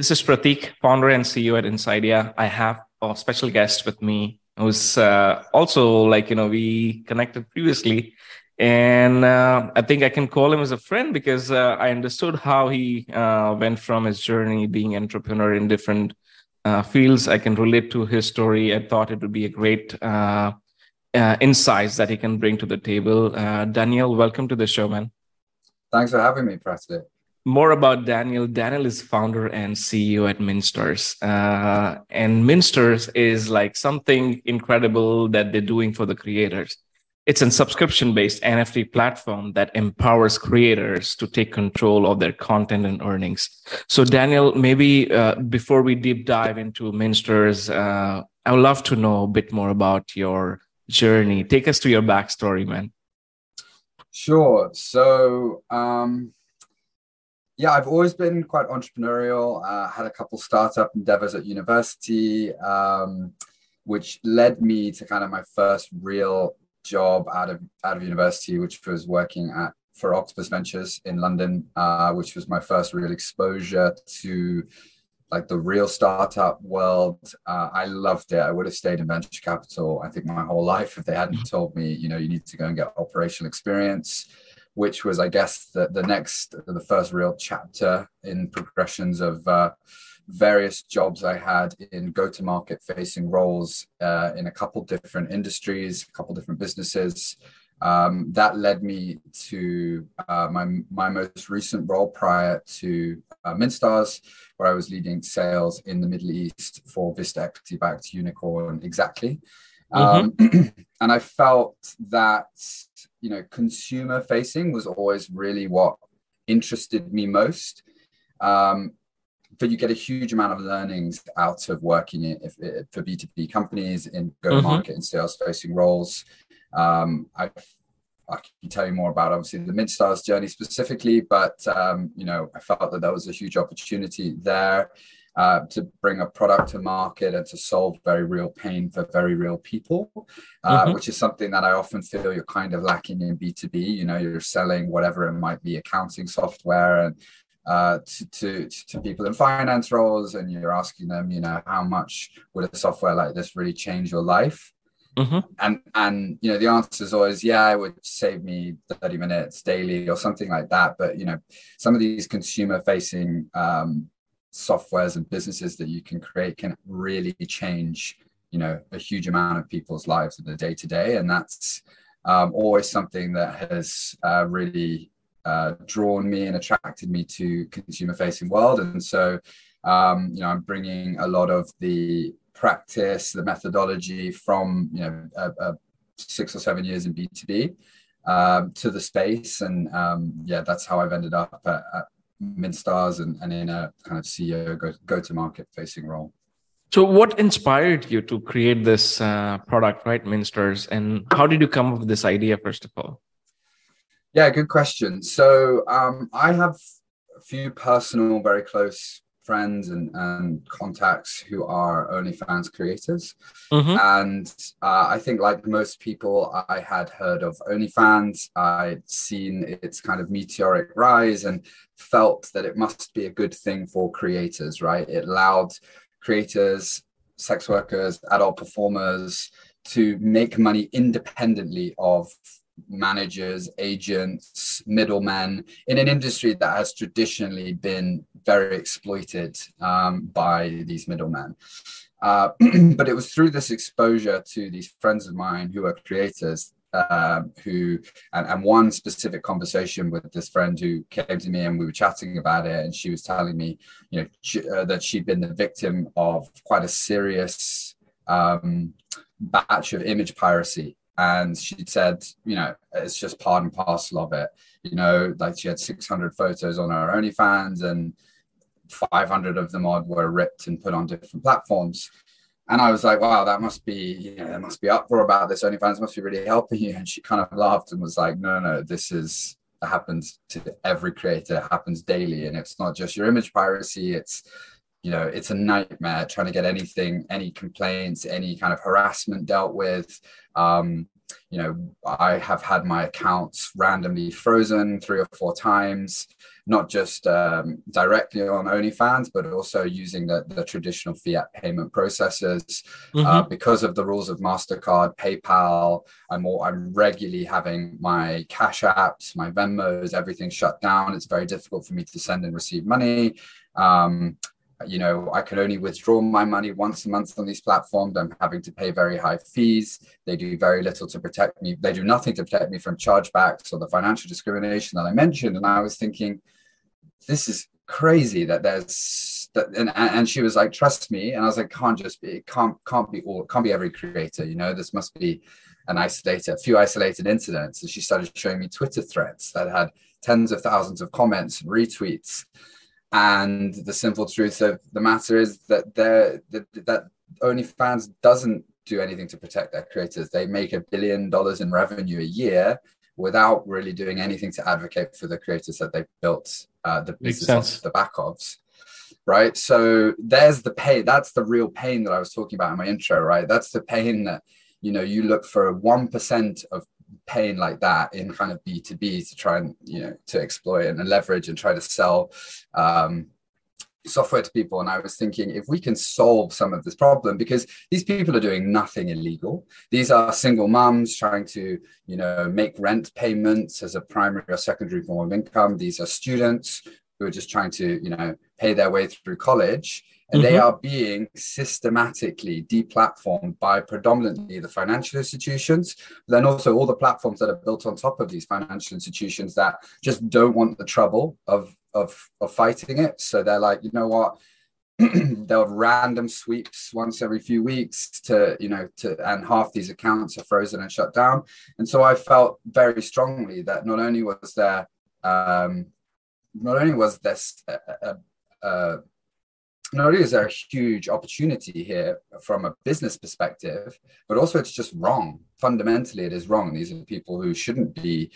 This is Pratik, founder and CEO at Insidia. I have a special guest with me who's uh, also like, you know, we connected previously. And uh, I think I can call him as a friend because uh, I understood how he uh, went from his journey being entrepreneur in different uh, fields. I can relate to his story. I thought it would be a great uh, insights that he can bring to the table. Daniel, welcome to the show, man. Thanks for having me, Pratik more about Daniel. Daniel is founder and CEO at MintStars. Uh, and MintStars is like something incredible that they're doing for the creators. It's a subscription based NFT platform that empowers creators to take control of their content and earnings. So, Daniel, maybe uh, before we deep dive into MintStars, uh, I would love to know a bit more about your journey. Take us to your backstory, man. Sure. So, um, yeah, I've always been quite entrepreneurial. Uh, had a couple startup endeavors at university, um, which led me to kind of my first real job out of out of university, which was working at for Octopus Ventures in London, uh, which was my first real exposure to like the real startup world. Uh, I loved it. I would have stayed in venture capital. I think my whole life if they hadn't told me, you know, you need to go and get operational experience which was, I guess, the, the next, the first real chapter in progressions of uh, various jobs I had in go to market facing roles uh, in a couple different industries, a couple different businesses. Um, that led me to uh, my, my most recent role prior to uh, MintStars, where I was leading sales in the Middle East for Vista Equity backed Unicorn exactly. Um, mm-hmm. and I felt that you know consumer facing was always really what interested me most. Um, but you get a huge amount of learnings out of working in, if, if, for B2B companies in go to market mm-hmm. and sales facing roles. Um, I, I can tell you more about obviously the MintStars journey specifically, but um, you know I felt that there was a huge opportunity there uh, to bring a product to market and to solve very real pain for very real people, uh, mm-hmm. which is something that I often feel you're kind of lacking in B2B. You know, you're selling whatever it might be, accounting software and uh, to, to, to people in finance roles, and you're asking them, you know, how much would a software like this really change your life? Mm-hmm. And and you know the answer is always yeah, it would save me 30 minutes daily or something like that. But you know some of these consumer facing um, softwares and businesses that you can create can really change you know a huge amount of people's lives in the day to day and that's um, always something that has uh, really uh, drawn me and attracted me to consumer facing world. And so um, you know i'm bringing a lot of the practice the methodology from you know a, a six or seven years in b2b um, to the space. And um, yeah that's how i've ended up at, at MintStars and, and in a kind of CEO go, go to market facing role. So, what inspired you to create this uh, product, right, MintStars, and how did you come up with this idea, first of all? Yeah, good question. So, um, I have a few personal, very close friends and, and contacts who are OnlyFans creators. Mm-hmm. And uh, I think, like most people, I had heard of OnlyFans. I'd seen its kind of meteoric rise and felt that it must be a good thing for creators, right? It allowed creators, sex workers, adult performers to make money independently of managers, agents, middlemen in an industry that has traditionally been very exploited um, by these middlemen. Uh, but it was through this exposure to these friends of mine who are creators uh, who and, and, one specific conversation with this friend who came to me and we were chatting about it and she was telling me you know she, uh, that she'd been the victim of quite a serious um, batch of image piracy and she said, you know, it's just part and parcel of it. You know, like she had 600 photos on her OnlyFans, and 500 of them odd were ripped and put on different platforms. And I was like, wow, that must be, you know, there must be uproar about this. OnlyFans must be really helping you. And she kind of laughed and was like, no, no, this is it happens to every creator, it happens daily. And it's not just your image piracy, it's you know it's a nightmare trying to get anything any complaints any kind of harassment dealt with um, you know i have had my accounts randomly frozen three or four times not just um, directly on OnlyFans, but also using the, the traditional fiat payment processes. Mm-hmm. Uh, because of the rules of MasterCard, PayPal, I'm, all, I'm regularly having my Cash Apps, my Venmos, everything shut down. It's very difficult for me to send and receive money. Um, you know, I can only withdraw my money once a month on these platforms. I'm having to pay very high fees. They do very little to protect me. They do nothing to protect me from chargebacks or the financial discrimination that I mentioned. And I was thinking, this is crazy that there's that. And, and she was like, trust me. And I was like, can't just be, can't, can't be all, can't be every creator, you know, this must be an isolated, a few isolated incidents. And she started showing me Twitter threads that had tens of thousands of comments and retweets and the simple truth of the matter is that they're, that, that OnlyFans doesn't do anything to protect their creators. They make a billion dollars in revenue a year without really doing anything to advocate for the creators that they've built uh, the business off the back of. Right. So there's the pain. That's the real pain that I was talking about in my intro, right? That's the pain that, you know, you look for 1% of pain like that in kind of B2B to try and, you know, to exploit and leverage and try to sell um, software to people. And I was thinking, if we can solve some of this problem, because these people are doing nothing illegal. These are single moms trying to, you know, make rent payments as a primary or secondary form of income. These are students who are just trying to, you know, pay their way through college and mm-hmm. they are being systematically deplatformed by predominantly the financial institutions then also all the platforms that are built on top of these financial institutions that just don't want the trouble of of of fighting it. So they're like you know what? They'll have random sweeps once every few weeks to you know to and half these accounts are frozen and shut down. And so i felt very strongly that not only was there um not only was this a, a, a not only is there a huge opportunity here from a business perspective, but also it's just wrong. Fundamentally, it is wrong. These are people who shouldn't be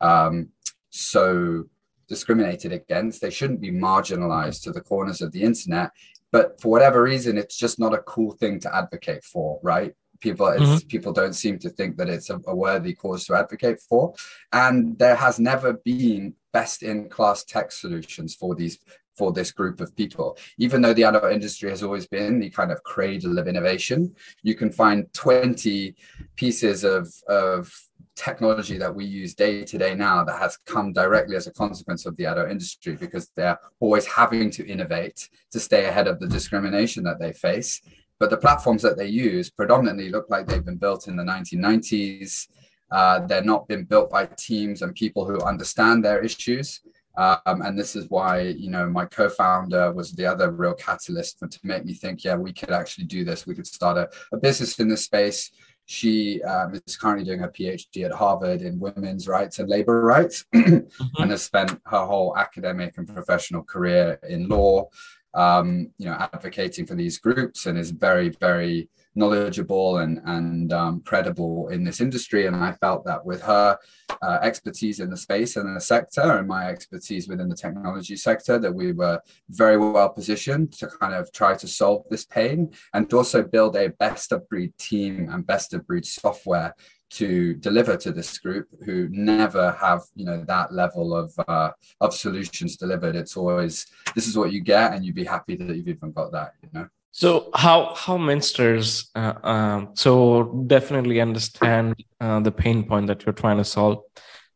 um, so discriminated against. They shouldn't be marginalized to the corners of the internet. But for whatever reason, it's just not a cool thing to advocate for, right? People, mm-hmm. people don't seem to think that it's a, a worthy cause to advocate for, and there has never been best in class tech solutions for these for this group of people. Even though the adult industry has always been the kind of cradle of innovation, you can find 20 pieces of, of technology that we use day to day now that has come directly as a consequence of the adult industry because they're always having to innovate to stay ahead of the discrimination that they face. But the platforms that they use predominantly look like they've been built in the 1990s. Uh, they're not been built by teams and people who understand their issues. Um, and this is why, you know, my co-founder was the other real catalyst to make me think, yeah, we could actually do this. We could start a, a business in this space. She um, is currently doing her PhD at Harvard in women's rights and labor rights, mm-hmm. and has spent her whole academic and professional career in law, um, you know, advocating for these groups, and is very, very knowledgeable and and um, credible in this industry. And I felt that with her uh, expertise in the space and the sector, and my expertise within the technology sector, that we were very well positioned to kind of try to solve this pain and also build a best of breed team and best of breed software to deliver to this group who never have you know that level of uh, of solutions delivered it's always this is what you get and you'd be happy that you've even got that you know so how how MintStars uh, um, so definitely understand uh, the pain point that you're trying to solve.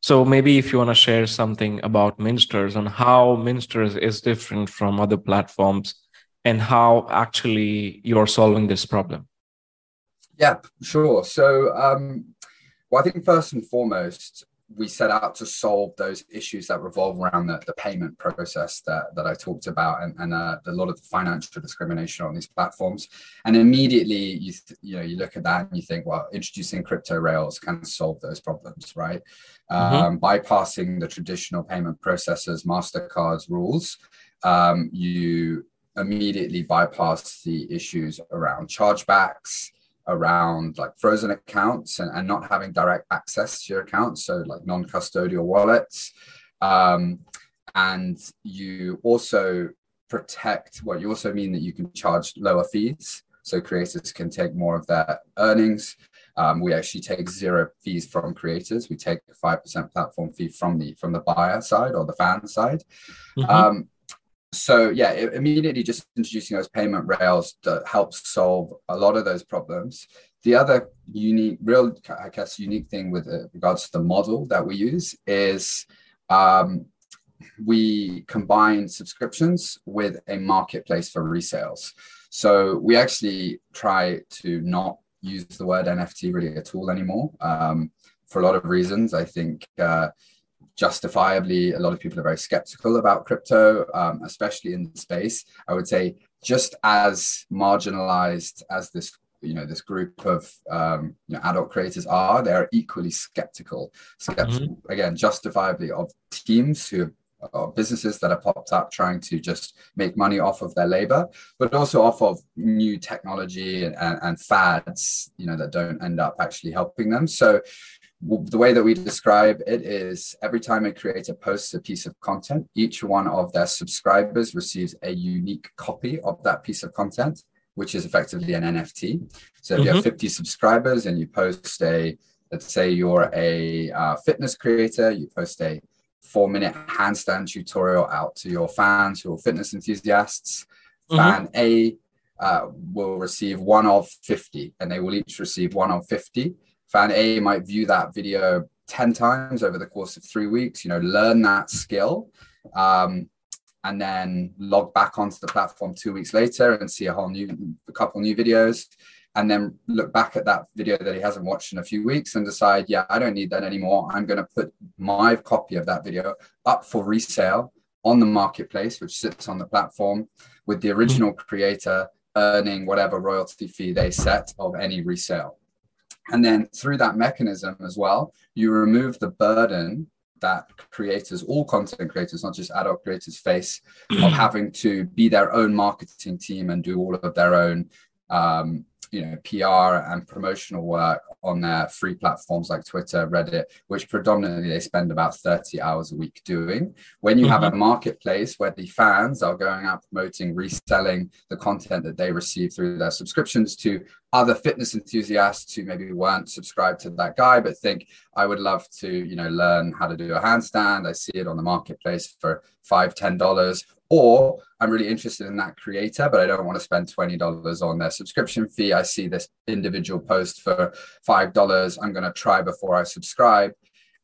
So maybe if you want to share something about MintStars and how MintStars is different from other platforms and how actually you're solving this problem. Yeah, sure. So um, well, I think first and foremost, we set out to solve those issues that revolve around the, the payment process that, that I talked about and, and uh, a lot of the financial discrimination on these platforms. And immediately you, you know, you look at that and you think, well, introducing crypto rails can solve those problems, right? Mm-hmm. Um, bypassing the traditional payment processors, MasterCard's rules, um, you immediately bypass the issues around chargebacks, around like frozen accounts and, and not having direct access to your accounts, so like non-custodial wallets. Um, and you also protect well, you also mean that you can charge lower fees, so creators can take more of their earnings. Um, we actually take zero fees from creators. We take a five percent platform fee from the from the buyer side or the fan side. Mm-hmm. Um, so yeah, it, immediately just introducing those payment rails that helps solve a lot of those problems. The other unique, real, I guess, unique thing with uh, regards to the model that we use is um, we combine subscriptions with a marketplace for resales. So we actually try to not use the word NFT really at all anymore um, for a lot of reasons. I think uh, justifiably, a lot of people are very skeptical about crypto, um, especially in the space. I would say just as marginalized as this you know this group of um, you know, adult creators are they're equally skeptical skeptical mm-hmm. again justifiably of teams who are businesses that have popped up trying to just make money off of their labor but also off of new technology and, and, and fads you know that don't end up actually helping them so the way that we describe it is every time a creator posts a piece of content, each one of their subscribers receives a unique copy of that piece of content, which is effectively an NFT. So if mm-hmm. you have mm-hmm. 50 subscribers and you post a, let's say you're a uh, fitness creator, you post a four minute handstand tutorial out to your fans who are fitness enthusiasts. Mm-hmm. Fan A uh, will receive one of 50, and they will each receive one of 50 fan A might view that video 10 times over the course of three weeks, you know, learn that skill. Um, and then log back onto the platform two weeks later and see a whole new a couple new videos and then look back at that video that he hasn't watched in a few weeks and decide yeah i don't need that anymore i'm going to put my copy of that video up for resale on the marketplace which sits on the platform with the original creator earning whatever royalty fee they set of any resale and then through that mechanism as well, you remove the burden that creators, all content creators, not just adult creators, face of having to be their own marketing team and do all of their own um, you know PR and promotional work on their free platforms like Twitter, Reddit, which predominantly they spend about 30 hours a week doing. When you have a mm-hmm. marketplace where the fans are going out promoting, reselling the content that they receive through their subscriptions to other fitness enthusiasts who maybe weren't subscribed to that guy but think I would love to, you know, learn how to do a handstand. I see it on the marketplace for five, ten dollars or I'm really interested in that creator, but I don't want to spend $20 on their subscription fee. I see this individual post for $5. I'm going to try before I subscribe.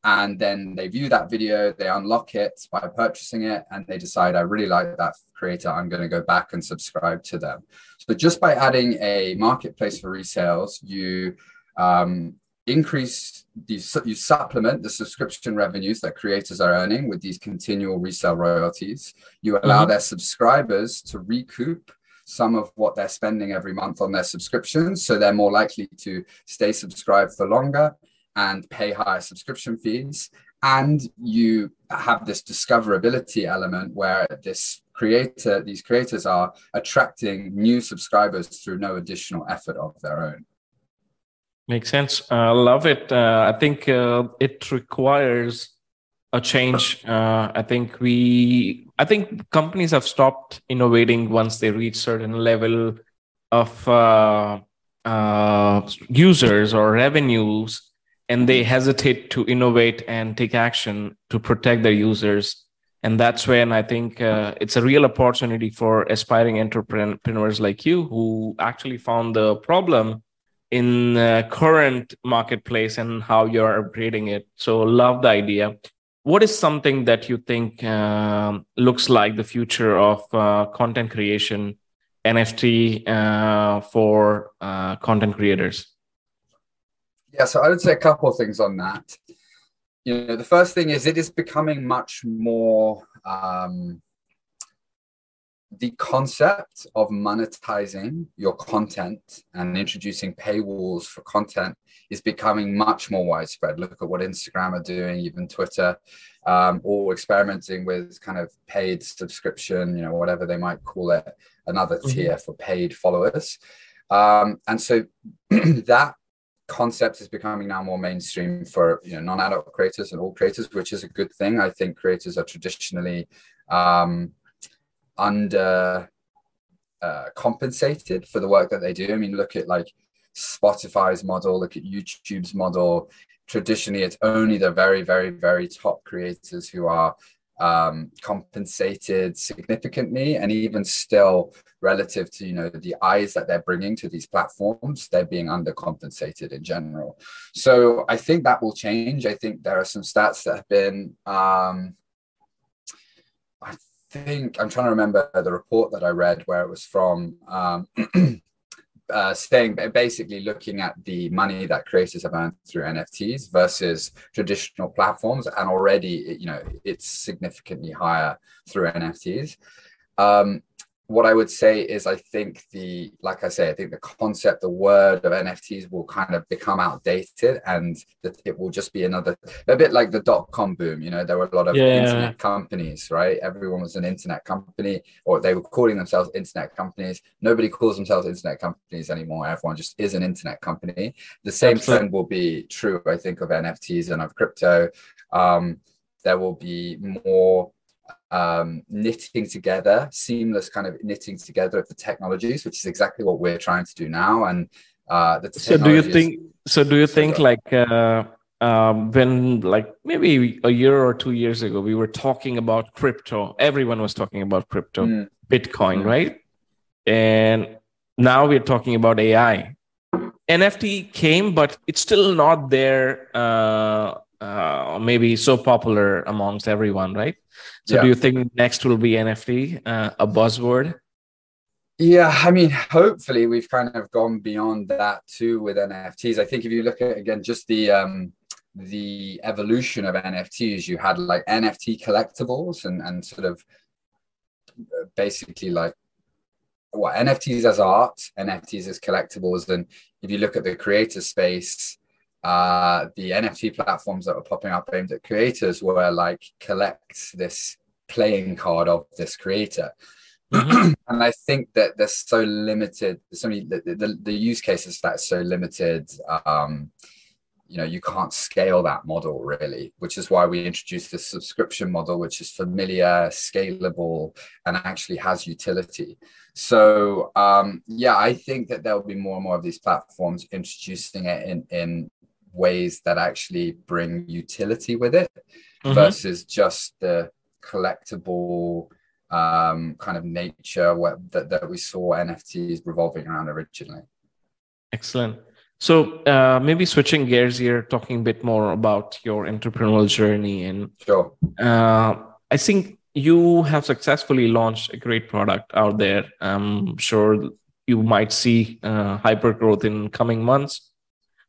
And then they view that video, they unlock it by purchasing it, and they decide, I really like that creator. I'm going to go back and subscribe to them. So just by adding a marketplace for resales, you um, increase these you supplement the subscription revenues that creators are earning with these continual resale royalties you allow mm-hmm. their subscribers to recoup some of what they're spending every month on their subscriptions so they're more likely to stay subscribed for longer and pay higher subscription fees and you have this discoverability element where this creator these creators are attracting new subscribers through no additional effort of their own Makes sense. I uh, love it. Uh, I think uh, it requires a change. Uh, I think we, I think companies have stopped innovating once they reach certain level of uh, uh, users or revenues, and they hesitate to innovate and take action to protect their users. And that's when I think it's a real opportunity for aspiring entrepreneurs like you who actually found the problem in the current marketplace and how you're upgrading it. So love the idea. What is something that you think uh, looks like the future of uh, content creation, NFT uh, for uh, content creators? Yeah, so I would say a couple of things on that. You know, the first thing is it is becoming much more um, the concept of monetizing your content and introducing paywalls for content is becoming much more widespread. Look at what Instagram are doing, even Twitter, um, or experimenting with kind of paid subscription, you know, whatever they might call it, another mm-hmm. tier for paid followers. Um, and so that concept is becoming now more mainstream for you know non-adult creators and all creators, which is a good thing. I think creators are traditionally um, under uh, compensated for the work that they do. I mean, look at like Spotify's model, look at YouTube's model. Traditionally, it's only the very, very, very top creators who are um, compensated significantly, and even still, relative to you know the eyes that they're bringing to these platforms, they're being undercompensated in general. So I think that will change. I think there are some stats that have been. Um, I think I'm trying to remember the report that I read where it was from. Um, uh, saying basically looking at the money that creators have earned through NFTs versus traditional platforms, and already you know it's significantly higher through NFTs. Um, what I would say is I think the like I say I think the concept the word of NFTs will kind of become outdated and that it will just be another a bit like the dot com boom you know there were a lot of yeah. internet companies right? Everyone was an internet company or they were calling themselves internet companies. Nobody calls themselves internet companies anymore. Everyone just is an internet company. The same Absolutely. trend will be true I think of NFTs and of crypto. Um, there will be more um, knitting together, seamless kind of knitting together of the technologies, which is exactly what we're trying to do now. And uh, the so do you think? So do you think like uh, um, when like maybe a year or two years ago we were talking about crypto, everyone was talking about crypto, mm. Bitcoin, mm. right? And now we're talking about AI. NFT came, but it's still not there. Uh, uh, maybe so popular amongst everyone, right? So, yeah. do you think next will be NFT uh, a buzzword? Yeah, I mean, hopefully we've kind of gone beyond that too with NFTs. I think if you look at again just the um, the evolution of NFTs, you had like NFT collectibles and and sort of uh, basically like what NFTs as art, NFTs as collectibles, and if you look at the creator space, uh, the NFT platforms that were popping up aimed at creators were like collect this playing card of this creator. Mm-hmm. and I think that they're so limited. So many the, the, the use cases that's so limited. Um, you know, you can't scale that model really, which is why we introduced this subscription model, which is familiar, scalable, and actually has utility. So um, yeah, I think that there will be more and more of these platforms introducing it in in ways that actually bring utility with it mm-hmm. versus just the collectible um, kind of nature where, that, that we saw NFTs revolving around originally. Excellent. So uh, maybe switching gears here, talking a bit more about your entrepreneurial journey, and sure. Uh, I think you have successfully launched a great product out there. I'm sure you might see uh, hyper growth in coming months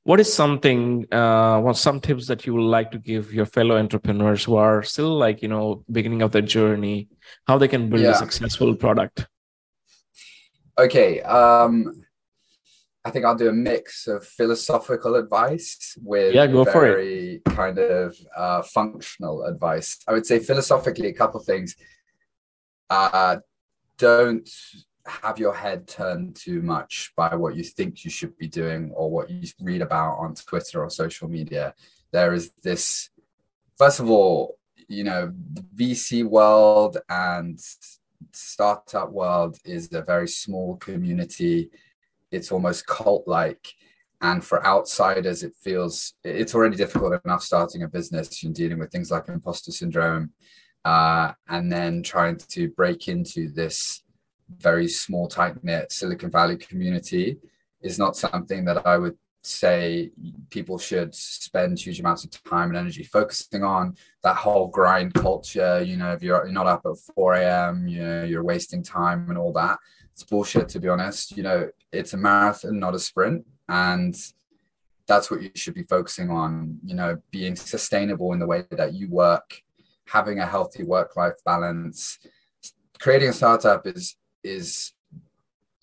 what is something uh, what some tips that you would like to give your fellow entrepreneurs who are still like you know beginning of their journey how they can build yeah. a successful product? Okay um i think i'll do a mix of philosophical advice with yeah go for it. kind of uh, functional advice. I would say philosophically a couple things. Uh don't have your head turned too much by what you think you should be doing or what you read about on Twitter or social media. There is this, first of all, you know, VC world and startup world is a very small community. It's almost cult like. And for outsiders, it feels it's already difficult enough starting a business and dealing with things like imposter syndrome. Uh, and then trying to break into this very small, tight knit Silicon Valley community is not something that I would say people should spend huge amounts of time and energy focusing on. That whole grind culture you know if you're, not up at 4 a.m you know you're wasting time and all that. It's bullshit to be honest. You know it's a marathon not a sprint. And that's what you should be focusing on you know being sustainable in the way that you work having a healthy work life balance. Creating a startup is is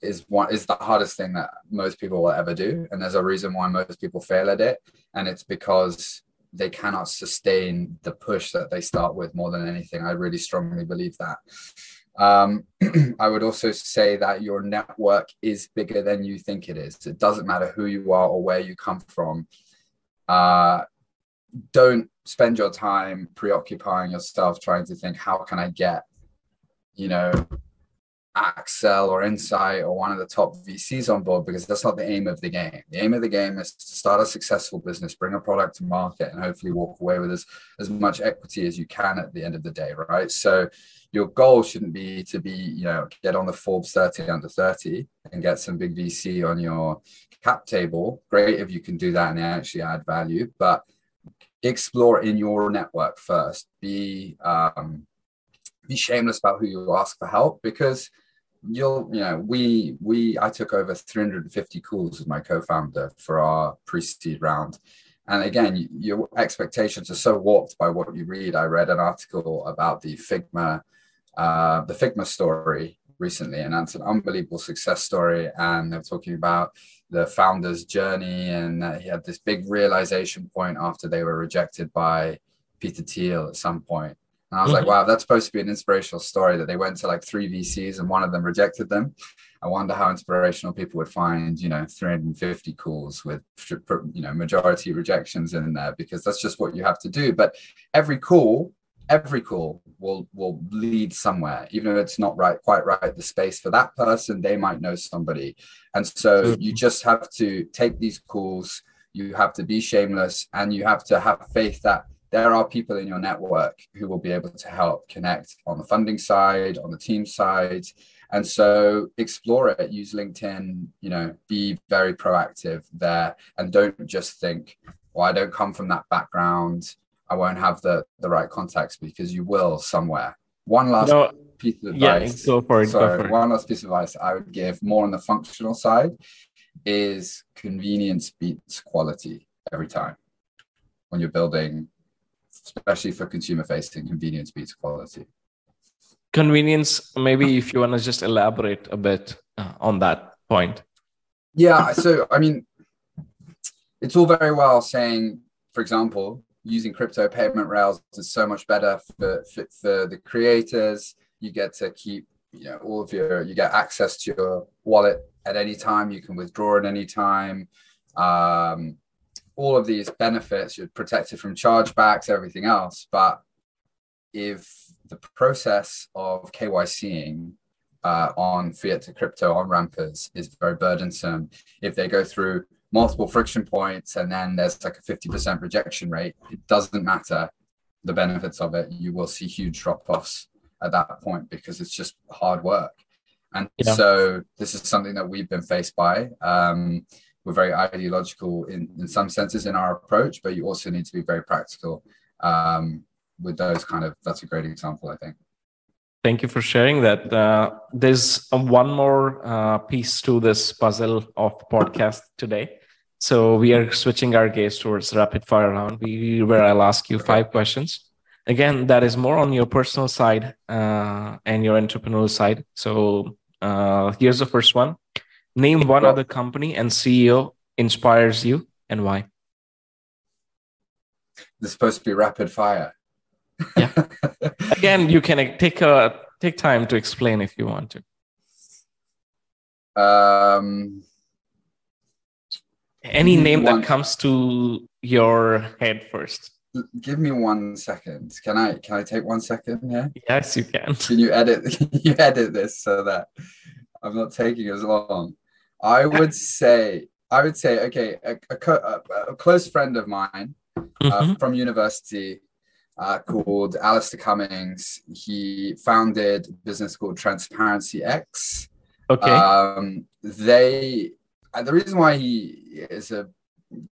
is one is the hardest thing that most people will ever do. And there's a reason why most people fail at it. And it's because they cannot sustain the push that they start with more than anything. I really strongly believe that. Um, i would also say that your network is bigger than you think it is. It doesn't matter who you are or where you come from. Uh, don't spend your time preoccupying yourself trying to think how can i get you know Accel or Insight or one of the top VCs on board because that's not the aim of the game. The aim of the game is to start a successful business, bring a product to market, and hopefully walk away with as, as much equity as you can at the end of the day, right? So your goal shouldn't be to be, you know, get on the Forbes 30 under 30 and get some big VC on your cap table. Great if you can do that and actually add value, but explore in your network first. Be um, be shameless about who you ask for help because you'll you know we we i took over 350 calls with my co-founder for our pre-seed round. And again your expectations are so warped by what you read. I read an article about the figma uh, the figma story recently and that's an unbelievable success story. And they're talking about the founder's journey and he had this big realization point after they were rejected by peter thiel at some point and I was mm-hmm. like, wow, that's supposed to be an inspirational story that they went to like three VCs and one of them rejected them. I wonder how inspirational people would find, you know, 350 calls with, you know, majority rejections in there because that's just what you have to do. But every call, every call will will lead somewhere, even if it's not right, quite right. The space for that person, they might know somebody, and so mm-hmm. you just have to take these calls. You have to be shameless, and you have to have faith that there are people in your network who will be able to help connect on the funding side, on the team side. And so explore it, use LinkedIn, you know, be very proactive there and don't just think, well, I don't come from that background. I won't have the, the right contacts because you will somewhere. One last no, piece of advice. Yeah, go for it. Sorry, go for it. one last piece of advice I would give more on the functional side is convenience beats quality every time when you're building especially for consumer facing convenience beats quality. Convenience maybe if you want to just elaborate a bit uh, on that point. Yeah so i mean it's all very well saying for example using crypto payment rails is so much better for, for, for the creators. You get to keep you know all of your you get access to your wallet at any time. You can withdraw at any time. Um, all of these benefits, you're protected from chargebacks, everything else. But if the process of KYCing uh, on fiat to crypto on rampers is very burdensome, if they go through multiple friction points and then there's like a 50% rejection rate, it doesn't matter the benefits of it. You will see huge drop offs at that point because it's just hard work. And yeah. so this is something that we've been faced by. Um, we're very ideological in, in some senses in our approach, but you also need to be very practical um, with those kind of. That's a great example, I think. Thank you for sharing that. Uh, there's one more uh, piece to this puzzle of podcast today. So we are switching our gaze towards rapid fire round, we, where I'll ask you five questions. Again, that is more on your personal side uh, and your entrepreneurial side. So uh, here's the first one. Name one other company and CEO inspires you and why. This is supposed to be rapid fire. yeah. Again, you can take a take time to explain if you want to. Um, Any name one, that comes to your head first. Give me one second. Can I can I take one second here? Yes, you can. Can you edit you edit this so that I'm not taking as long? I would say, I would say, okay, a, a, a close friend of mine uh, mm-hmm. from university uh, called Alistair Cummings. He founded a business called Transparency X. Okay. Um, they, the reason why he is a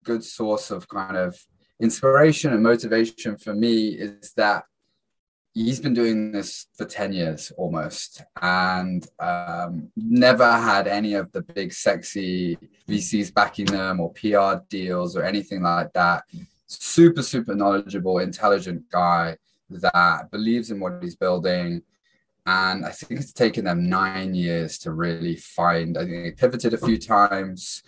good source of kind of inspiration and motivation for me is that he's been doing this for 10 years almost and um, never had any of the big sexy vcs backing them or pr deals or anything like that. Super super knowledgeable intelligent guy that believes in what he's building and i think it's taken them nine years to really find i think they pivoted a few times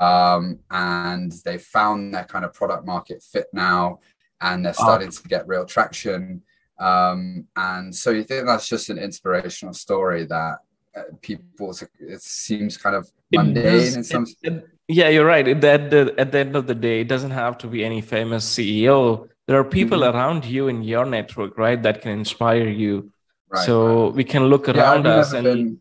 um, and they found their kind of product market fit now and they're starting to get real traction um, and so you think that's just an inspirational story that uh, people, it seems kind of mundane does, in some. It, it, yeah, you're right. At the, at the end of the day, it doesn't have to be any famous CEO. There are people mm-hmm. around you in your network, right, that can inspire you. Right, so right. we can look around yeah, us and. Been,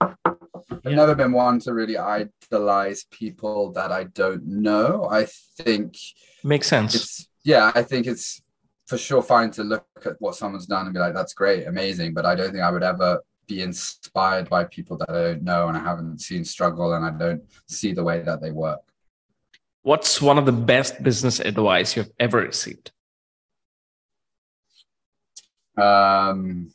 I've never been one to really idolize people that I don't know. I think makes sense. It's yeah, I think it's for sure fine to look at what someone's done and be like, that's great, amazing. But I don't think I would ever be inspired by people that I don't know and I haven't seen struggle and I don't see the way that they work. What's one of the best business advice you've ever received? Um,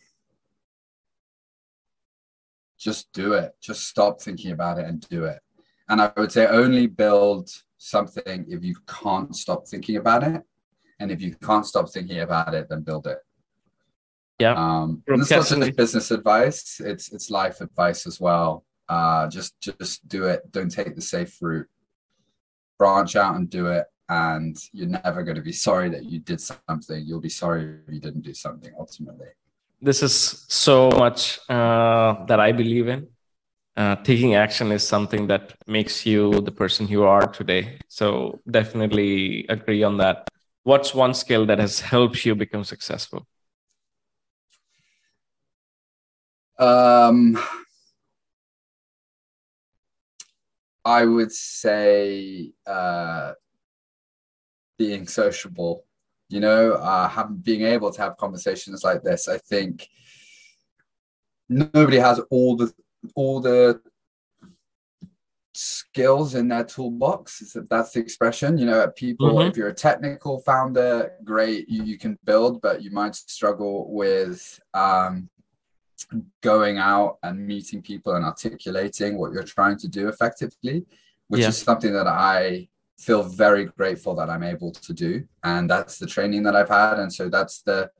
just do it. Just stop thinking about it and do it. And I would say only build something if you can't stop thinking about it. And if you can't stop thinking about it, then build it. Yeah. Um, and it's not business advice; it's it's life advice as well. Uh, just just do it. Don't take the safe route. Branch out and do it, and you're never going to be sorry that you did something. You'll be sorry if you didn't do something ultimately. This is so much uh, that I believe in. Uh, taking action is something that makes you the person you are today. So definitely agree on that what's one skill that has helped you become successful? Um, I would say uh, being sociable. You know, uh, having being able to have conversations like this. I think nobody has all the all the skills in their toolbox that's the expression you know people mm-hmm. if you're a technical founder great you, you can build but you might struggle with um, going out and meeting people and articulating what you're trying to do effectively which yeah. is something that i feel very grateful that i'm able to do and that's the training that i've had and so that's the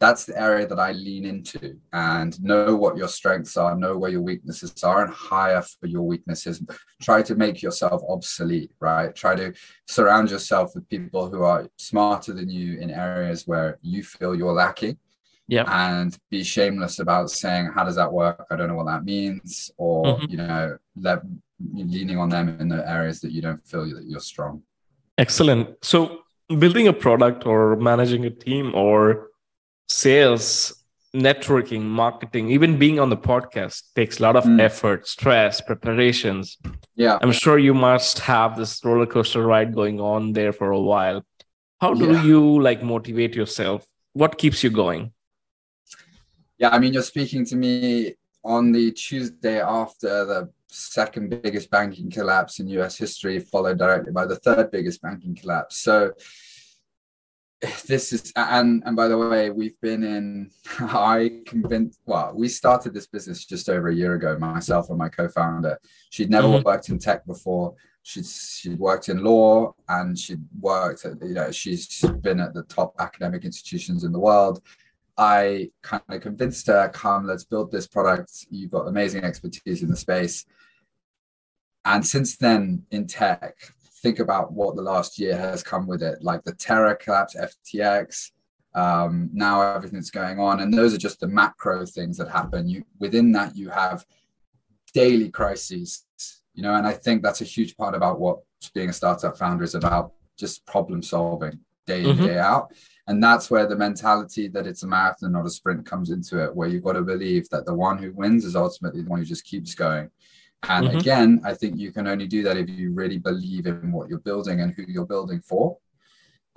that's the area that I lean into and know what your strengths are, know where your weaknesses are, and hire for your weaknesses. Try to make yourself obsolete, right? Try to surround yourself with people who are smarter than you in areas where you feel you're lacking. Yeah. And be shameless about saying, How does that work? I don't know what that means. Or, mm-hmm. you know, let, leaning on them in the areas that you don't feel that you're strong. Excellent. So, building a product or managing a team or sales, networking, marketing, even being on the podcast takes a lot of mm. effort, stress, preparations. Yeah. I'm sure you must have this roller coaster ride going on there for a while. How do yeah. you like motivate yourself? What keeps you going? Yeah, I mean, you're speaking to me on the Tuesday after the second biggest banking collapse in US history, followed directly by the third biggest banking collapse. So this is and and by the way we've been in i convinced well we started this business just over a year ago myself and my co-founder. She'd never mm-hmm. worked in tech before. She'd she'd worked in law and she'd worked at you know she's been at the top academic institutions in the world. I kind of convinced her come let's build this product. You've got amazing expertise in the space. And since then in tech think about what the last year has come with it, like the Terra collapse, FTX, um, now everything's going on, and those are just the macro things that happen. You within that you have daily crises, you know, and I think that's a huge part about what being a startup founder is about, just problem solving day in mm-hmm. day out. And that's where the mentality that it's a marathon, not a sprint, comes into it, where you've got to believe that the one who wins is ultimately the one who just keeps going. And mm-hmm. again, I think you can only do that if you really believe in what you're building and who you're building for.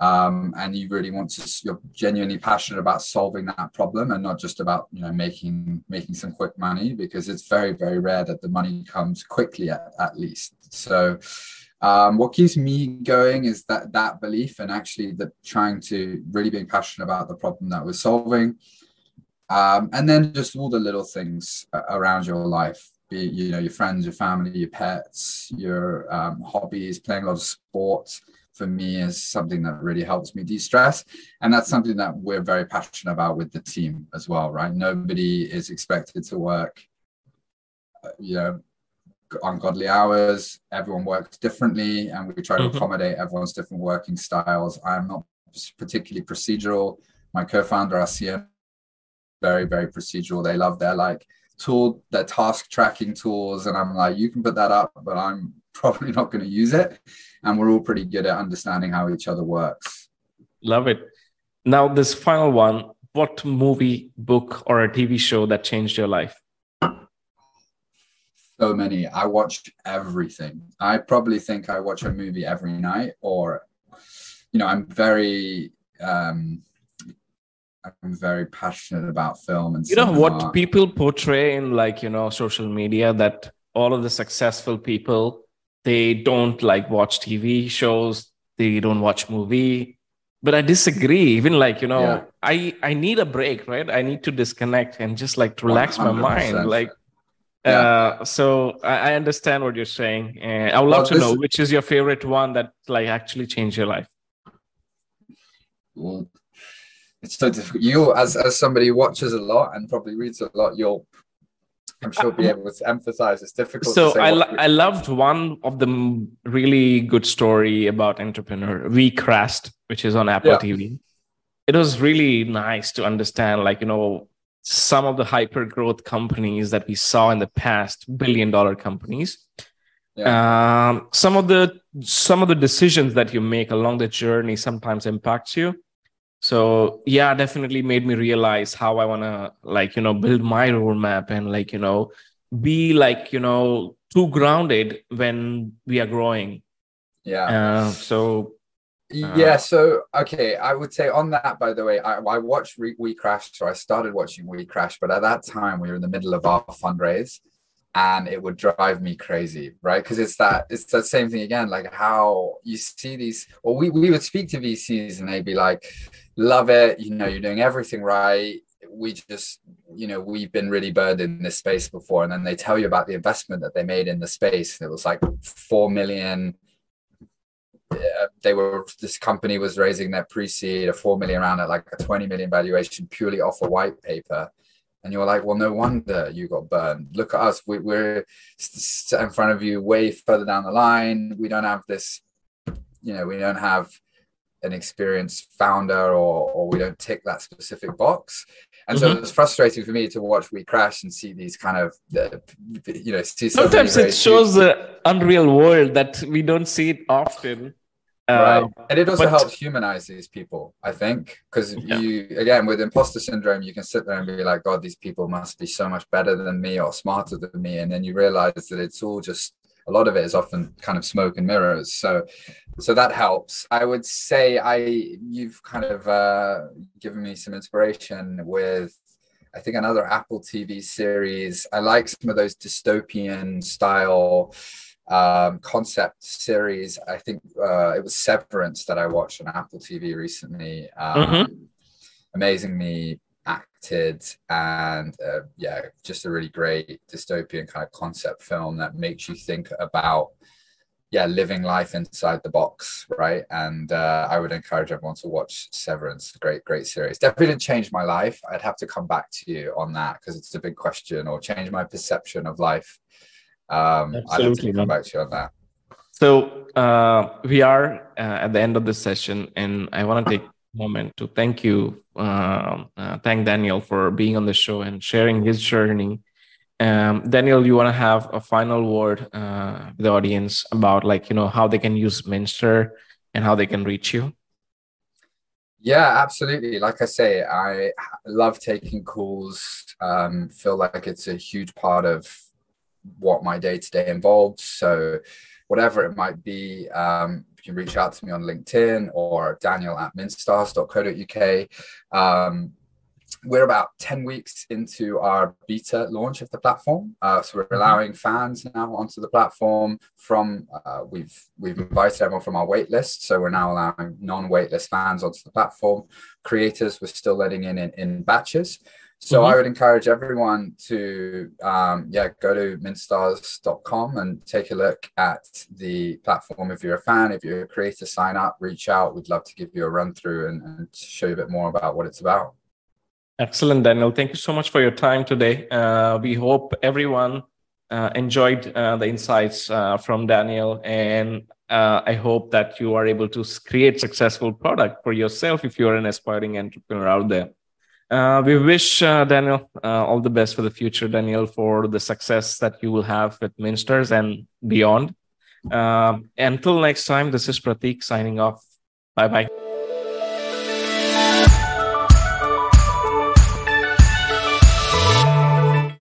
Um, and you really want to you're genuinely passionate about solving that problem and not just about you know making making some quick money because it's very very rare that the money comes quickly at, at least so um, what keeps me going is that that belief and actually the trying to really being passionate about the problem that we're solving um, and then just all the little things around your life be you know your friends, your family, your pets, your um, hobbies, playing a lot of sports for me is something that really helps me de-stress. And that's something that we're very passionate about with the team as well right? Nobody is expected to work uh, you know ungodly hours. Everyone works differently and we try to mm-hmm. accommodate everyone's different working styles. I'm not particularly procedural. My co-founder our cm very very procedural. They love their like tool, their task tracking tools. And I'm like, you can put that up, but I'm probably not going to use it. And we're all pretty good at understanding how each other works. Love it. Now, this final one what movie, book, or a TV show that changed your life? so many. I watch everything. I probably think I watch a movie every night, or you know, I'm very um I'm very passionate about film and you know what people portray in like you know social media that all of the successful people they don't like watch TV shows, they don't watch movie. But I disagree. Even like you know, yeah. I I need a break, right? I need to disconnect and just like relax 100%. my mind, like. Yeah. Uh, so I, I, understand what you're saying, and I would love well, to know which is your favorite one that like actually changed your life. Well, it's so difficult. You, as as somebody who watches a lot and probably reads a lot, you'll I'm sure be able to emphasize. It's difficult. So I lo- I loved one of the really good story about entrepreneur. WeCrashed, which is on Apple yeah. TV. It was really nice to understand, like you know, some of the hyper growth companies that we saw in the past, billion dollar companies. Yeah. Um, some of the some of the decisions that you make along the journey sometimes impacts you so yeah definitely made me realize how i want to like you know build my roadmap and like you know be like you know too grounded when we are growing. Yeah. Uh, so uh, yeah so okay i would say on that by the way i, I watched Re- we crash so i started watching we crash but at that time we were in the middle of our fundraise and it would drive me crazy right? Because it's that it's that same thing again like how you see these or we, we would speak to vcs and they'd be like love it you know you're doing everything right we just you know we've been really burned in this space before and then they tell you about the investment that they made in the space it was like 4 million they were this company was raising their pre-seed a 4 million round at like a 20 million valuation purely off a white paper and you're like, well, no wonder you got burned. Look at us. We, are in front of you way further down the line. We don't have this, you know, we don't have an experienced founder or, or we don't tick that specific box. And mm-hmm. so it's frustrating for me to watch We Crash and see these kind of, uh, you know, see sometimes it shows the unreal world that we don't see it often right. Um, and it also but, helps humanize these people, I think, because yeah. you, again, with imposter syndrome, you can sit there and be like, God, these people must be so much better than me or smarter than me. And then you realize that it's all just, a lot of it is often kind of smoke and mirrors. So, so that helps. I would say I, you've kind of uh, given me some inspiration with I think another Apple TV series. I like some of those dystopian style um, concept series. I think uh, it was Severance that I watched on Apple TV recently. Um, mm-hmm. Amazingly acted and uh, yeah, just a really great dystopian kind of concept film that makes you think about yeah living life inside the box right and uh, i would encourage everyone to watch severance great great series definitely didn't change my life i'd have to come back to you on that because it's a big question or change my perception of life um, Absolutely. come back to you on that. So uh, we are uh, at the end of the session, and I want to take a moment to thank you, uh, uh, thank Daniel for being on the show and sharing his journey. Um, Daniel, you want to have a final word uh, with the audience about, like, you know, how they can use MintStars and how they can reach you? Yeah, absolutely. Like I say, I love taking calls. Um, feel like it's a huge part of what my day to day involves. So, whatever it might be, um, you can reach out to me on LinkedIn or daniel at mintstars.co.uk. Um, we're about 10 weeks into our beta launch of the platform. Uh, so we're mm-hmm. allowing fans now onto the platform from, uh, we've, we've invited everyone from our waitlist. So we're now allowing non-waitlist fans onto the platform. Creators, we're still letting in in, in batches. So mm-hmm. I would encourage everyone to um, yeah go to mintstars.com and take a look at the platform. If you're a fan, if you're a creator, sign up, reach out. We'd love to give you a run through and, and show you a bit more about what it's about. Excellent, Daniel. Thank you so much for your time today. Uh, we hope everyone uh, enjoyed uh, the insights uh, from Daniel, and uh, I hope that you are able to create successful product for yourself if you are an aspiring entrepreneur out there. Uh, we wish uh, Daniel uh, all the best for the future, Daniel, for the success that you will have with MintStars and beyond. Um, until next time, this is Pratik signing off. Bye bye.